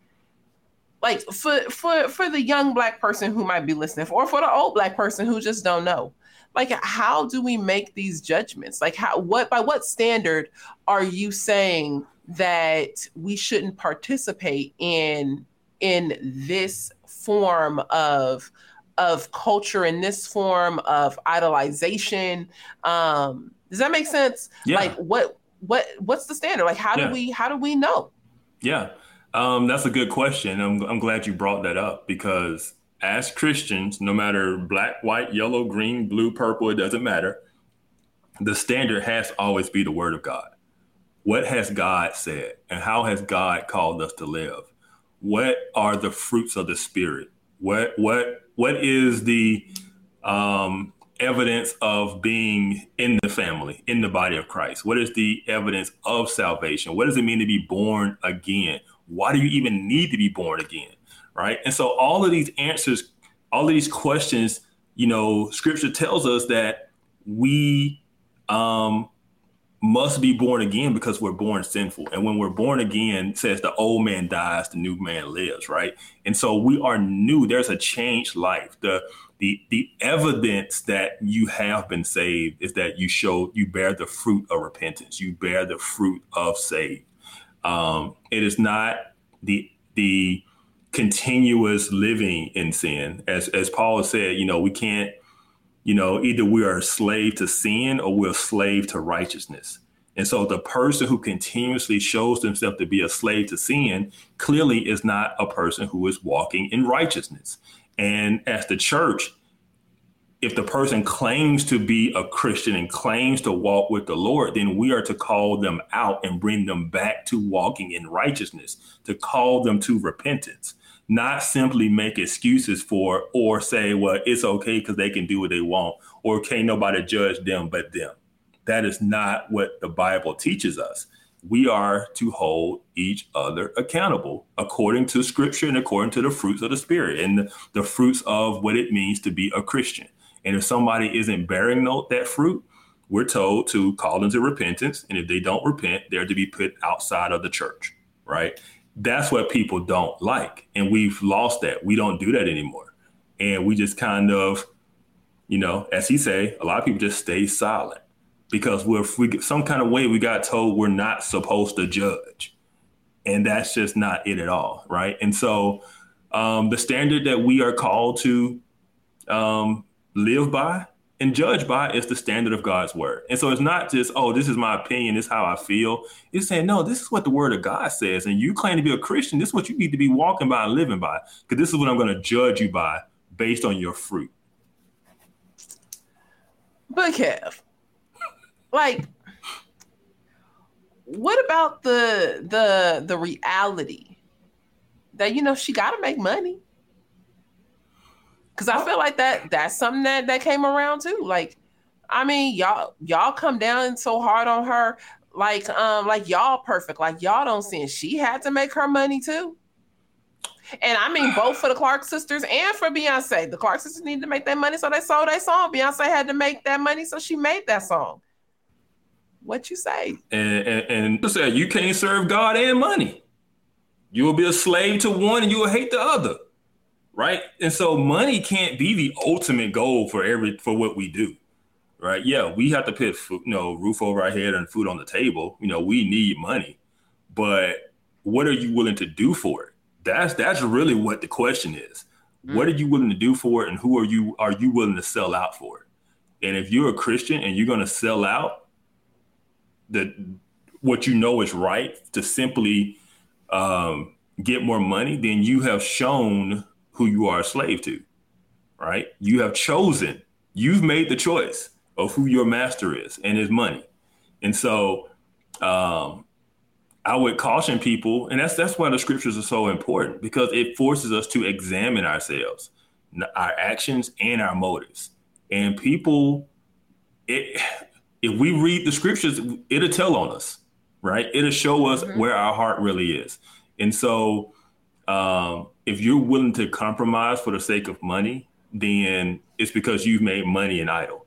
Like for for for the young black person who might be listening, or for the old black person who just don't know, like how do we make these judgments? Like how what by what standard are you saying? That we shouldn't participate in in this form of of culture in this form of idolization. Um does that make sense? Yeah. like what what what's the standard? Like how yeah. do we how do we know? Yeah. Um that's a good question. I'm, I'm glad you brought that up because as christians no matter black white yellow green blue purple it doesn't matter. The standard has to always be the word of god what has God said and how has God called us to live? What are the fruits of the spirit? What what what is the um, evidence of being in the family, in the body of Christ? What is the evidence of salvation? What does it mean to be born again? Why do you even need to be born again? Right? And so all of these answers, all of these questions, you know, scripture tells us that we um, must be born again because we're born sinful. And when we're born again, says the old man dies, the new man lives, right? And so we are new. There's a changed life. The the the evidence that you have been saved is that you show you bear the fruit of repentance. You bear the fruit of saved. Um, it is not the the continuous living in sin. As as Paul said, you know, we can't you know, either we are a slave to sin or we're a slave to righteousness. And so the person who continuously shows themselves to be a slave to sin clearly is not a person who is walking in righteousness. And as the church, if the person claims to be a Christian and claims to walk with the Lord, then we are to call them out and bring them back to walking in righteousness, to call them to repentance not simply make excuses for or say, well, it's okay because they can do what they want, or can't nobody judge them but them. That is not what the Bible teaches us. we are to hold each other accountable according to scripture and according to the fruits of the spirit and the, fruits of what it means to be a Christian. And if somebody isn't bearing that fruit, we're told to call them to repentance. And if they don't repent, they're to be put outside of the church, right? That's what people don't like. And we've lost that. We don't do that anymore. And we just kind of, you know, as he say, a lot of people just stay silent because we're we some kind of way we got told we're not supposed to judge, and that's just not it at all, right? And so um, the standard that we are called to um, live by and judge by is the standard of God's word. And so it's not just, oh, this is my opinion, this is how I feel. It's saying, no, this is what the word of God says. And you claim to be a Christian, this is what you need to be walking by and living by. Because this is what I'm going to judge you by based on your fruit. But Kev, like what about the the the reality that you know she got to make money because i feel like that that's something that that came around too like i mean y'all y'all come down so hard on her like um like y'all perfect like y'all don't see she had to make her money too and I mean both for the Clark sisters and for Beyonce. The Clark sisters needed to make that money, so they sold that song. Beyonce had to make that money, so she made that song what you say. And and, and said you can't serve God and money. You will be a slave to one and you will hate the other. Right. And so money can't be the ultimate goal for every for what we do. Right. Yeah, we have to put food, you know, roof over our head and food on the table. You know, we need money. But what are you willing to do for it? That's that's really what the question is. Mm. What are you willing to do for it and who are you are you willing to sell out for it? And if you're a Christian and you're going to sell out the what you know is right to simply um, get more money, then you have shown who you are a slave to, right? You have chosen, you've made the choice of who your master is and his money. And so um, I would caution people, and that's that's why the scriptures are so important because it forces us to examine ourselves, our actions and our motives. And people, it if we read the scriptures, it'll tell on us, right? It'll show us mm-hmm. where our heart really is. And so, um, if you're willing to compromise for the sake of money, then it's because you've made money an idol,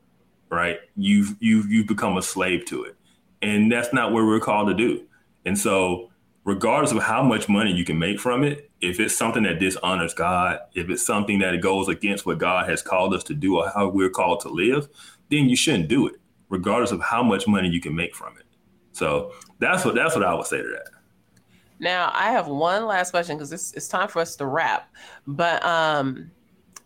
right? You've you've you've become a slave to it, and that's not what we're called to do. And so, regardless of how much money you can make from it, if it's something that dishonors God, if it's something that goes against what God has called us to do or how we're called to live, then you shouldn't do it regardless of how much money you can make from it. So that's what that's what I would say to that. Now I have one last question because it's it's time for us to wrap. But um,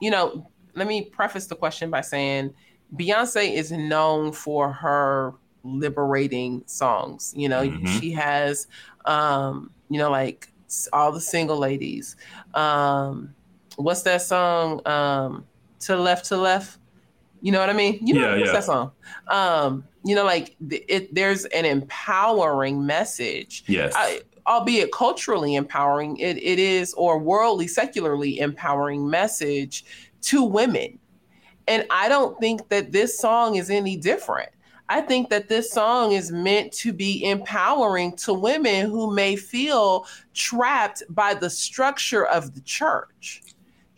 you know, let me preface the question by saying Beyonce is known for her liberating songs. You know, mm-hmm. she has um, you know, like all the single ladies. Um, what's that song? Um, to left to left. You know what I mean? You know yeah, yeah. that song. Um, you know, like it, there's an empowering message. Yes. I, albeit culturally empowering, it, it is, or worldly, secularly empowering message to women. And I don't think that this song is any different. I think that this song is meant to be empowering to women who may feel trapped by the structure of the church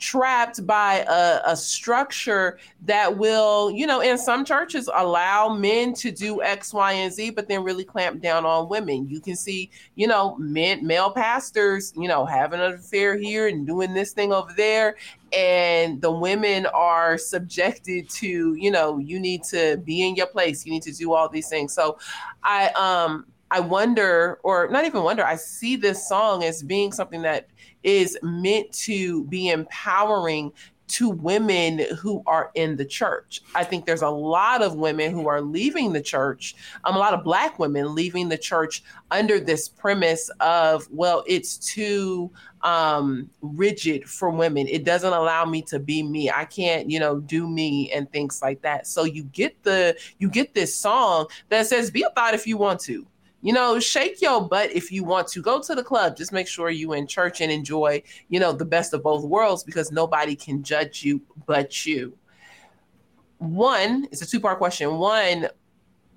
trapped by a, a, structure that will, you know, in some churches allow men to do X, Y, and Z, but then really clamp down on women. You can see, you know, men, male pastors, you know, having an affair here and doing this thing over there. And the women are subjected to, you know, you need to be in your place. You need to do all these things. So I, um, I wonder, or not even wonder, I see this song as being something that is meant to be empowering to women who are in the church. I think there's a lot of women who are leaving the church, um, a lot of black women leaving the church under this premise of, well, it's too um, rigid for women. It doesn't allow me to be me. I can't, you know, do me and things like that. So you get the you get this song that says, be a thot if you want to you know, shake your butt if you want to. Go to the club. Just make sure you in church and enjoy, you know, the best of both worlds because nobody can judge you but you. One, it's a two part question. One,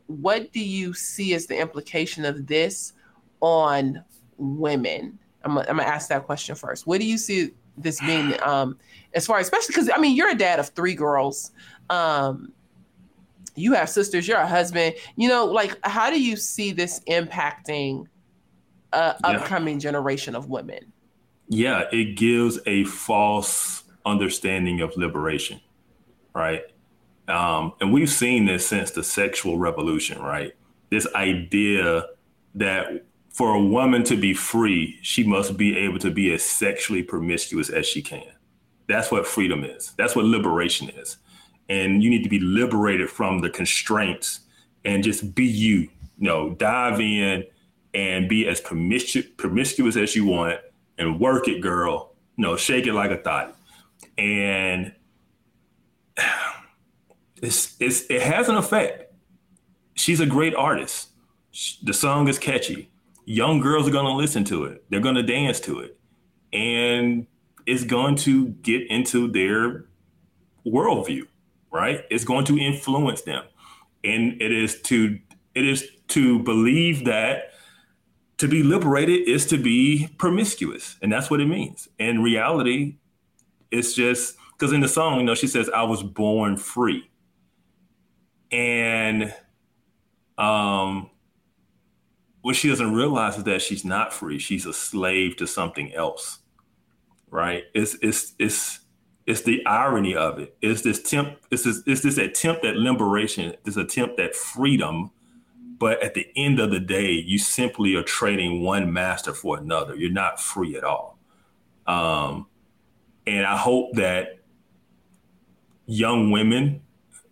what do you see as the implication of this on women? I'm, I'm gonna ask that question first. What do you see this being um, as far, especially because I mean you're a dad of three girls. Um, you have sisters. You're a husband. You know, like how do you see this impacting Yeah. upcoming generation of women? Yeah, it gives a false understanding of liberation, right? Um, and we've seen this since the sexual revolution, right? This idea that for a woman to be free, she must be able to be as sexually promiscuous as she can. That's what freedom is. That's what liberation is. And you need to be liberated from the constraints and just be you. You know, dive in and be as promiscu- promiscuous as you want and work it, girl. You know, shake it like a thot. And [sighs] it's, it's it has an effect. She's a great artist. The song is catchy. Young girls are going to listen to it. They're going to dance to it. And it's going to get into their worldview, right? It's going to influence them. And it is to it is to believe that to be liberated is to be promiscuous. And that's what it means. In reality, it's just because in the song, you know, she says, I was born free. And um what she doesn't realize is that she's not free. She's a slave to something else. Right? It's it's it's it's the irony of it. It's this temp it's this it's this attempt at liberation, this attempt at freedom. But at the end of the day, you simply are trading one master for another. You're not free at all. Um, and I hope that young women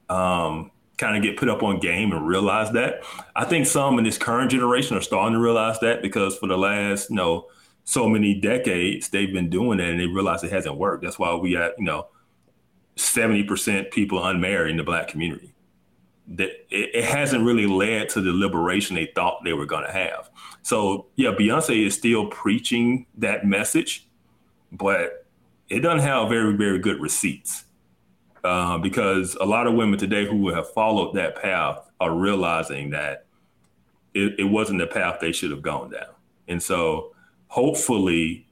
um, kind of get put up on game and realize that. I think some in this current generation are starting to realize that because for the last, you know, so many decades they've been doing it and they realize it hasn't worked. That's why we got, you know, 70% people unmarried in the black community. That it, it hasn't really led to the liberation they thought they were going to have. So yeah, Beyonce is still preaching that message, but it doesn't have very, very good receipts uh, because a lot of women today who have followed that path are realizing that it, it wasn't the path they should have gone down. And so hopefully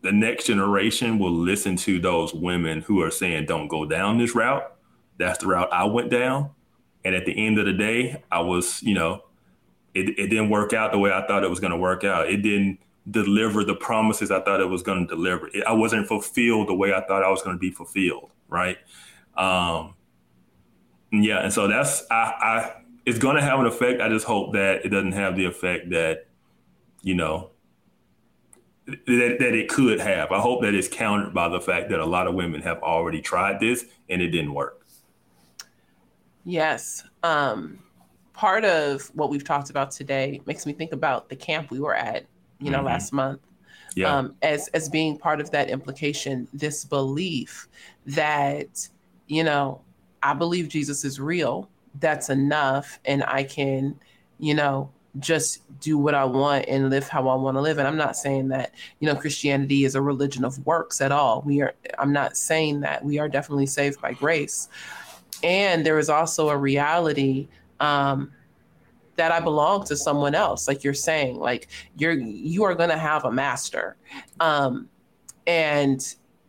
the next generation will listen to those women who are saying, don't go down this route. That's the route I went down. And at the end of the day, I was, you know, it, it didn't work out the way I thought it was going to work out. It didn't deliver the promises I thought it was going to deliver. It, I wasn't fulfilled the way I thought I was going to be fulfilled. Right. Um, yeah. And so that's, I, I, it's going to have an effect. I just hope that it doesn't have the effect that, you know, that, that it could have. I hope that it's countered by the fact that a lot of women have already tried this and it didn't work. Yes. Um, part of what we've talked about today makes me think about the camp we were at, you know, Mhm. last month. Yeah. Um, as as being part of that implication, this belief that, you know, I believe Jesus is real. That's enough, and I can, you know, just do what I want and live how I want to live. And I'm not saying that, you know, Christianity is a religion of works at all. We are. I'm not saying that. We are definitely saved by grace and there is also a reality um, that I belong to someone else. Like you're saying, like you're you are going to have a master, um, and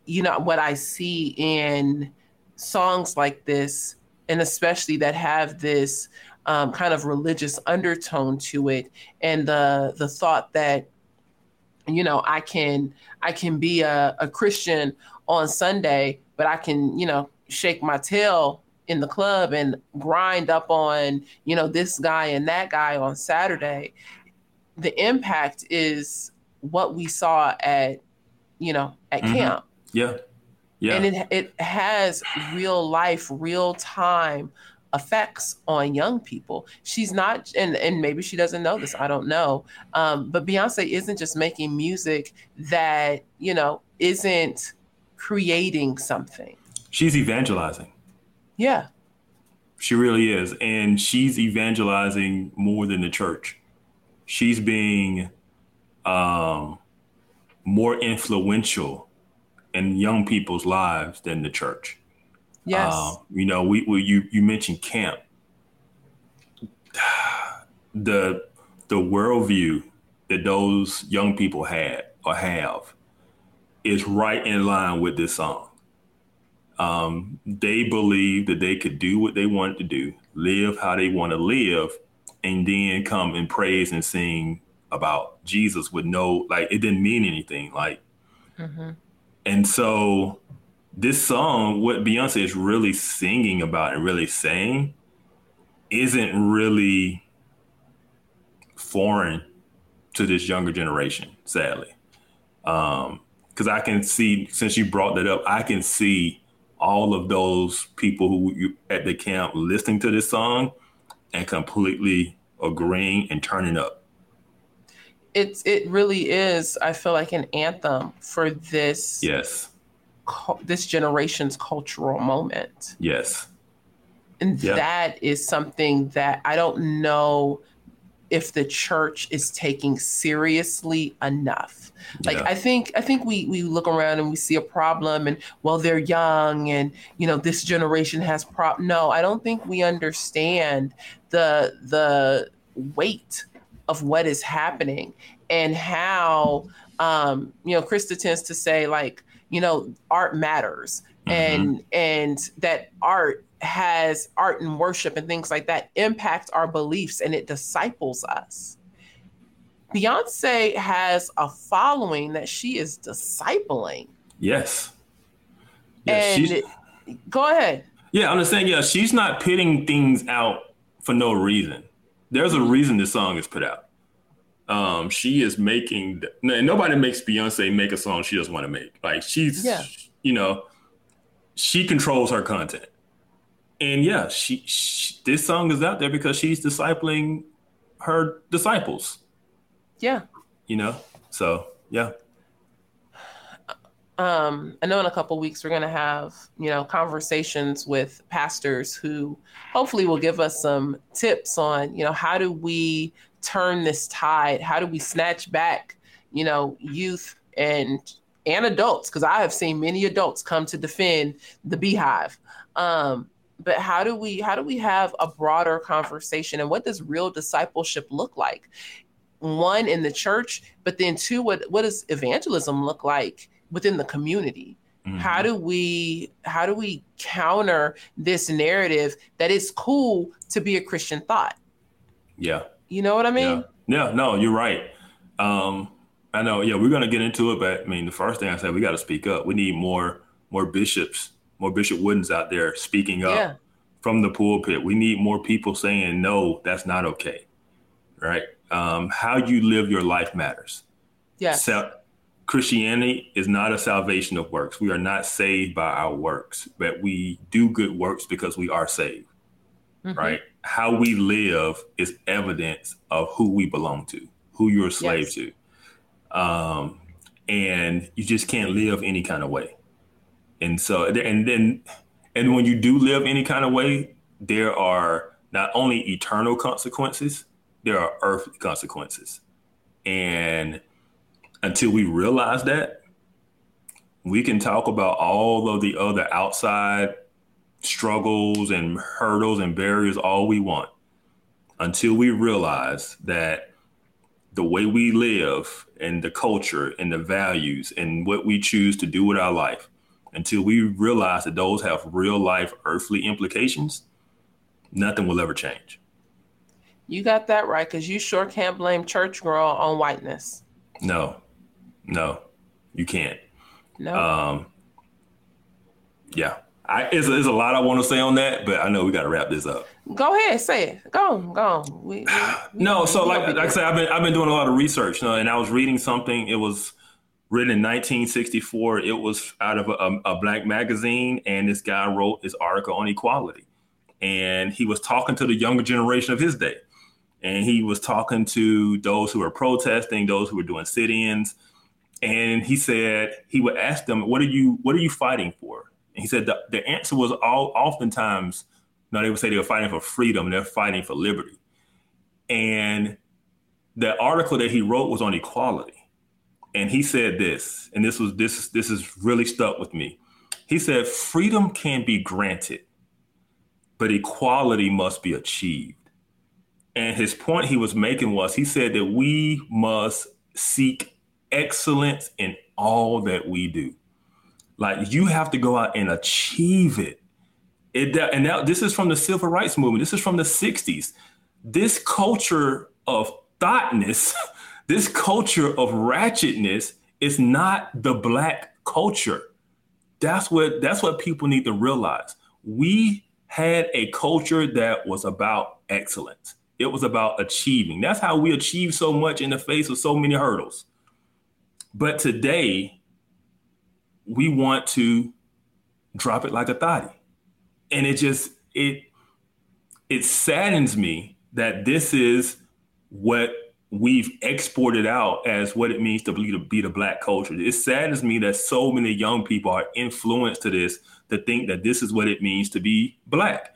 you know what I see in songs like this, and especially that have this um, kind of religious undertone to it, and the the thought that you know I can I can be a, a Christian on Sunday, but I can you know shake my tail in the club and grind up on you know this guy and that guy on Saturday, the impact is what we saw at you know at Mhm. camp, Yeah. Yeah. and it it has real life, real time effects on young people. She's not, and and maybe she doesn't know this. I don't know. Um, but Beyonce isn't just making music that you know isn't creating something. She's evangelizing. Yeah. She really is. And she's evangelizing more than the church. She's being um, more influential in young people's lives than the church. Yes. Uh, you know, we, we you you mentioned camp. [sighs] The the worldview that those young people had or have is right in line with this song. Um, they believe that they could do what they wanted to do, live how they want to live, and then come and praise and sing about Jesus with no like it didn't mean anything. Like, mm-hmm. and so this song, what Beyonce is really singing about and really saying, isn't really foreign to this younger generation, sadly. Um, because I can see since you brought that up, I can see all of those people who you, at the camp listening to this song and completely agreeing and turning up. It's it really is. I feel like an anthem for this. Yes. This generation's cultural moment. Yes. And that is something that I don't know if the church is taking seriously enough. Like yeah. I think I think we we look around and we see a problem and well they're young and you know this generation has prop no, I don't think we understand the the weight of what is happening and how um you know Krista tends to say like you know art matters mm-hmm. and and that art has art and worship and things like that impact our beliefs and it disciples us. Beyonce has a following that she is discipling. Yes. yes and go ahead. Yeah, I'm just saying, yeah, she's not pitting things out for no reason. There's a reason this song is put out. Um, she is making, and nobody makes Beyonce make a song she doesn't want to make. Like she's, yeah. you know, she controls her content and yeah, she, she, this song is out there because she's discipling her disciples. Yeah. You know, so yeah. [sighs] Um, I know in a couple weeks we're gonna have you know conversations with pastors who hopefully will give us some tips on you know how do we turn this tide? How do we snatch back you know youth and and adults? Because I have seen many adults come to defend the Beyhive. Um, but how do we how do we have a broader conversation and what does real discipleship look like one in the church but then two what what does evangelism look like within the community mm-hmm. how do we how do we counter this narrative that it's cool to be a christian thot yeah you know what i mean yeah, yeah no you're right um i know yeah we're gonna get into it but i mean the first thing i said we got to speak up we need more more bishops more Bishop Woodens out there speaking up yeah. from the pulpit. We need more people saying, no, that's not okay. Right? Um, how you live your life matters. Yes. So, Christianity is not a salvation of works. We are not saved by our works, but we do good works because we are saved. Mm-hmm. Right? How we live is evidence of who we belong to, who you're a slave yes. to. Um, and you just can't live any kind of way. And so, and then, and when you do live any kind of way, there are not only eternal consequences, there are earthly consequences. And until we realize that, we can talk about all of the other outside struggles and hurdles and barriers all we want until we realize that the way we live and the culture and the values and what we choose to do with our life until we realize that those have real life earthly implications, nothing will ever change. You got that right, because you sure can't blame church girl on whiteness. No, no, you can't. No. Um, yeah, I, it's, it's a lot I want to say on that, but I know we got to wrap this up. Go ahead, say it. Go, on, go. We, we, [sighs] no, so like, like I said, I've been I've been doing a lot of research, you know, and I was reading something. It was written in 1964. It was out of a, um, a, black magazine, and this guy wrote this article on equality. And he was talking to the younger generation of his day. And he was talking to those who were protesting, those who were doing sit-ins. And he said he would ask them, "What are you What are you fighting for?" He said the, the answer was all oftentimes, no, they would say they were fighting for freedom. They're fighting for liberty. And the article that he wrote was on equality and he said this, and this was this this is really stuck with me. He said, "Freedom can be granted, but equality must be achieved." And his point he was making was he said that we must seek excellence in all that we do. Like you have to go out and achieve it. It and now this is from the civil rights movement. This is from the 60s. This culture of thotness, [laughs] this culture of ratchetness is not the black culture. That's what that's what people need to realize. We had a culture that was about excellence. It was about achieving. That's how we achieved so much in the face of so many hurdles. But today, we want to drop it like a thotty. And it just it it saddens me that this is what we've exported out as what it means to be, to be the black culture. It saddens me that so many young people are influenced to this to think that this is what it means to be black.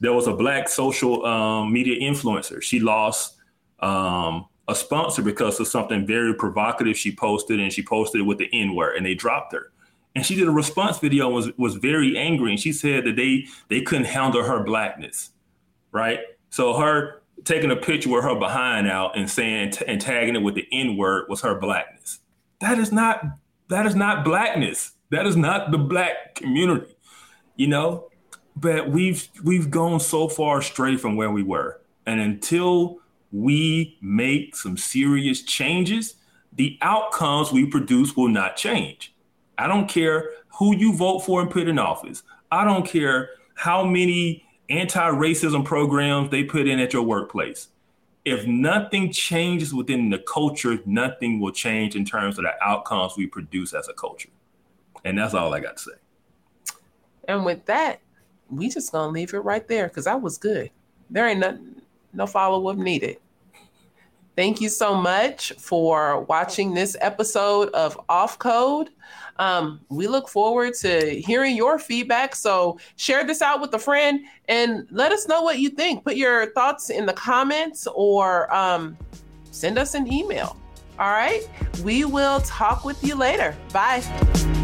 There was a black social um, media influencer. She lost um, a sponsor because of something very provocative she posted, and she posted it with the N word, and they dropped her. And she did a response video and was was very angry, and she said that they they couldn't handle her blackness, right? So her taking a picture with her behind out and saying and tagging it with the N word was her blackness. That is not that is not blackness. That is not the black community, you know. But we've we've gone so far astray from where we were, and until we make some serious changes, the outcomes we produce will not change. I don't care who you vote for and put in office. I don't care how many anti-racism programs they put in at your workplace. If nothing changes within the culture, nothing will change in terms of the outcomes we produce as a culture. And that's all I got to say. And with that, we just gonna leave it right there because that was good. There ain't nothing, no follow up needed. Thank you so much for watching this episode of Off Code. Um, we look forward to hearing your feedback. So share this out with a friend and let us know what you think. Put your thoughts in the comments or um, send us an email. All right. We will talk with you later. Bye.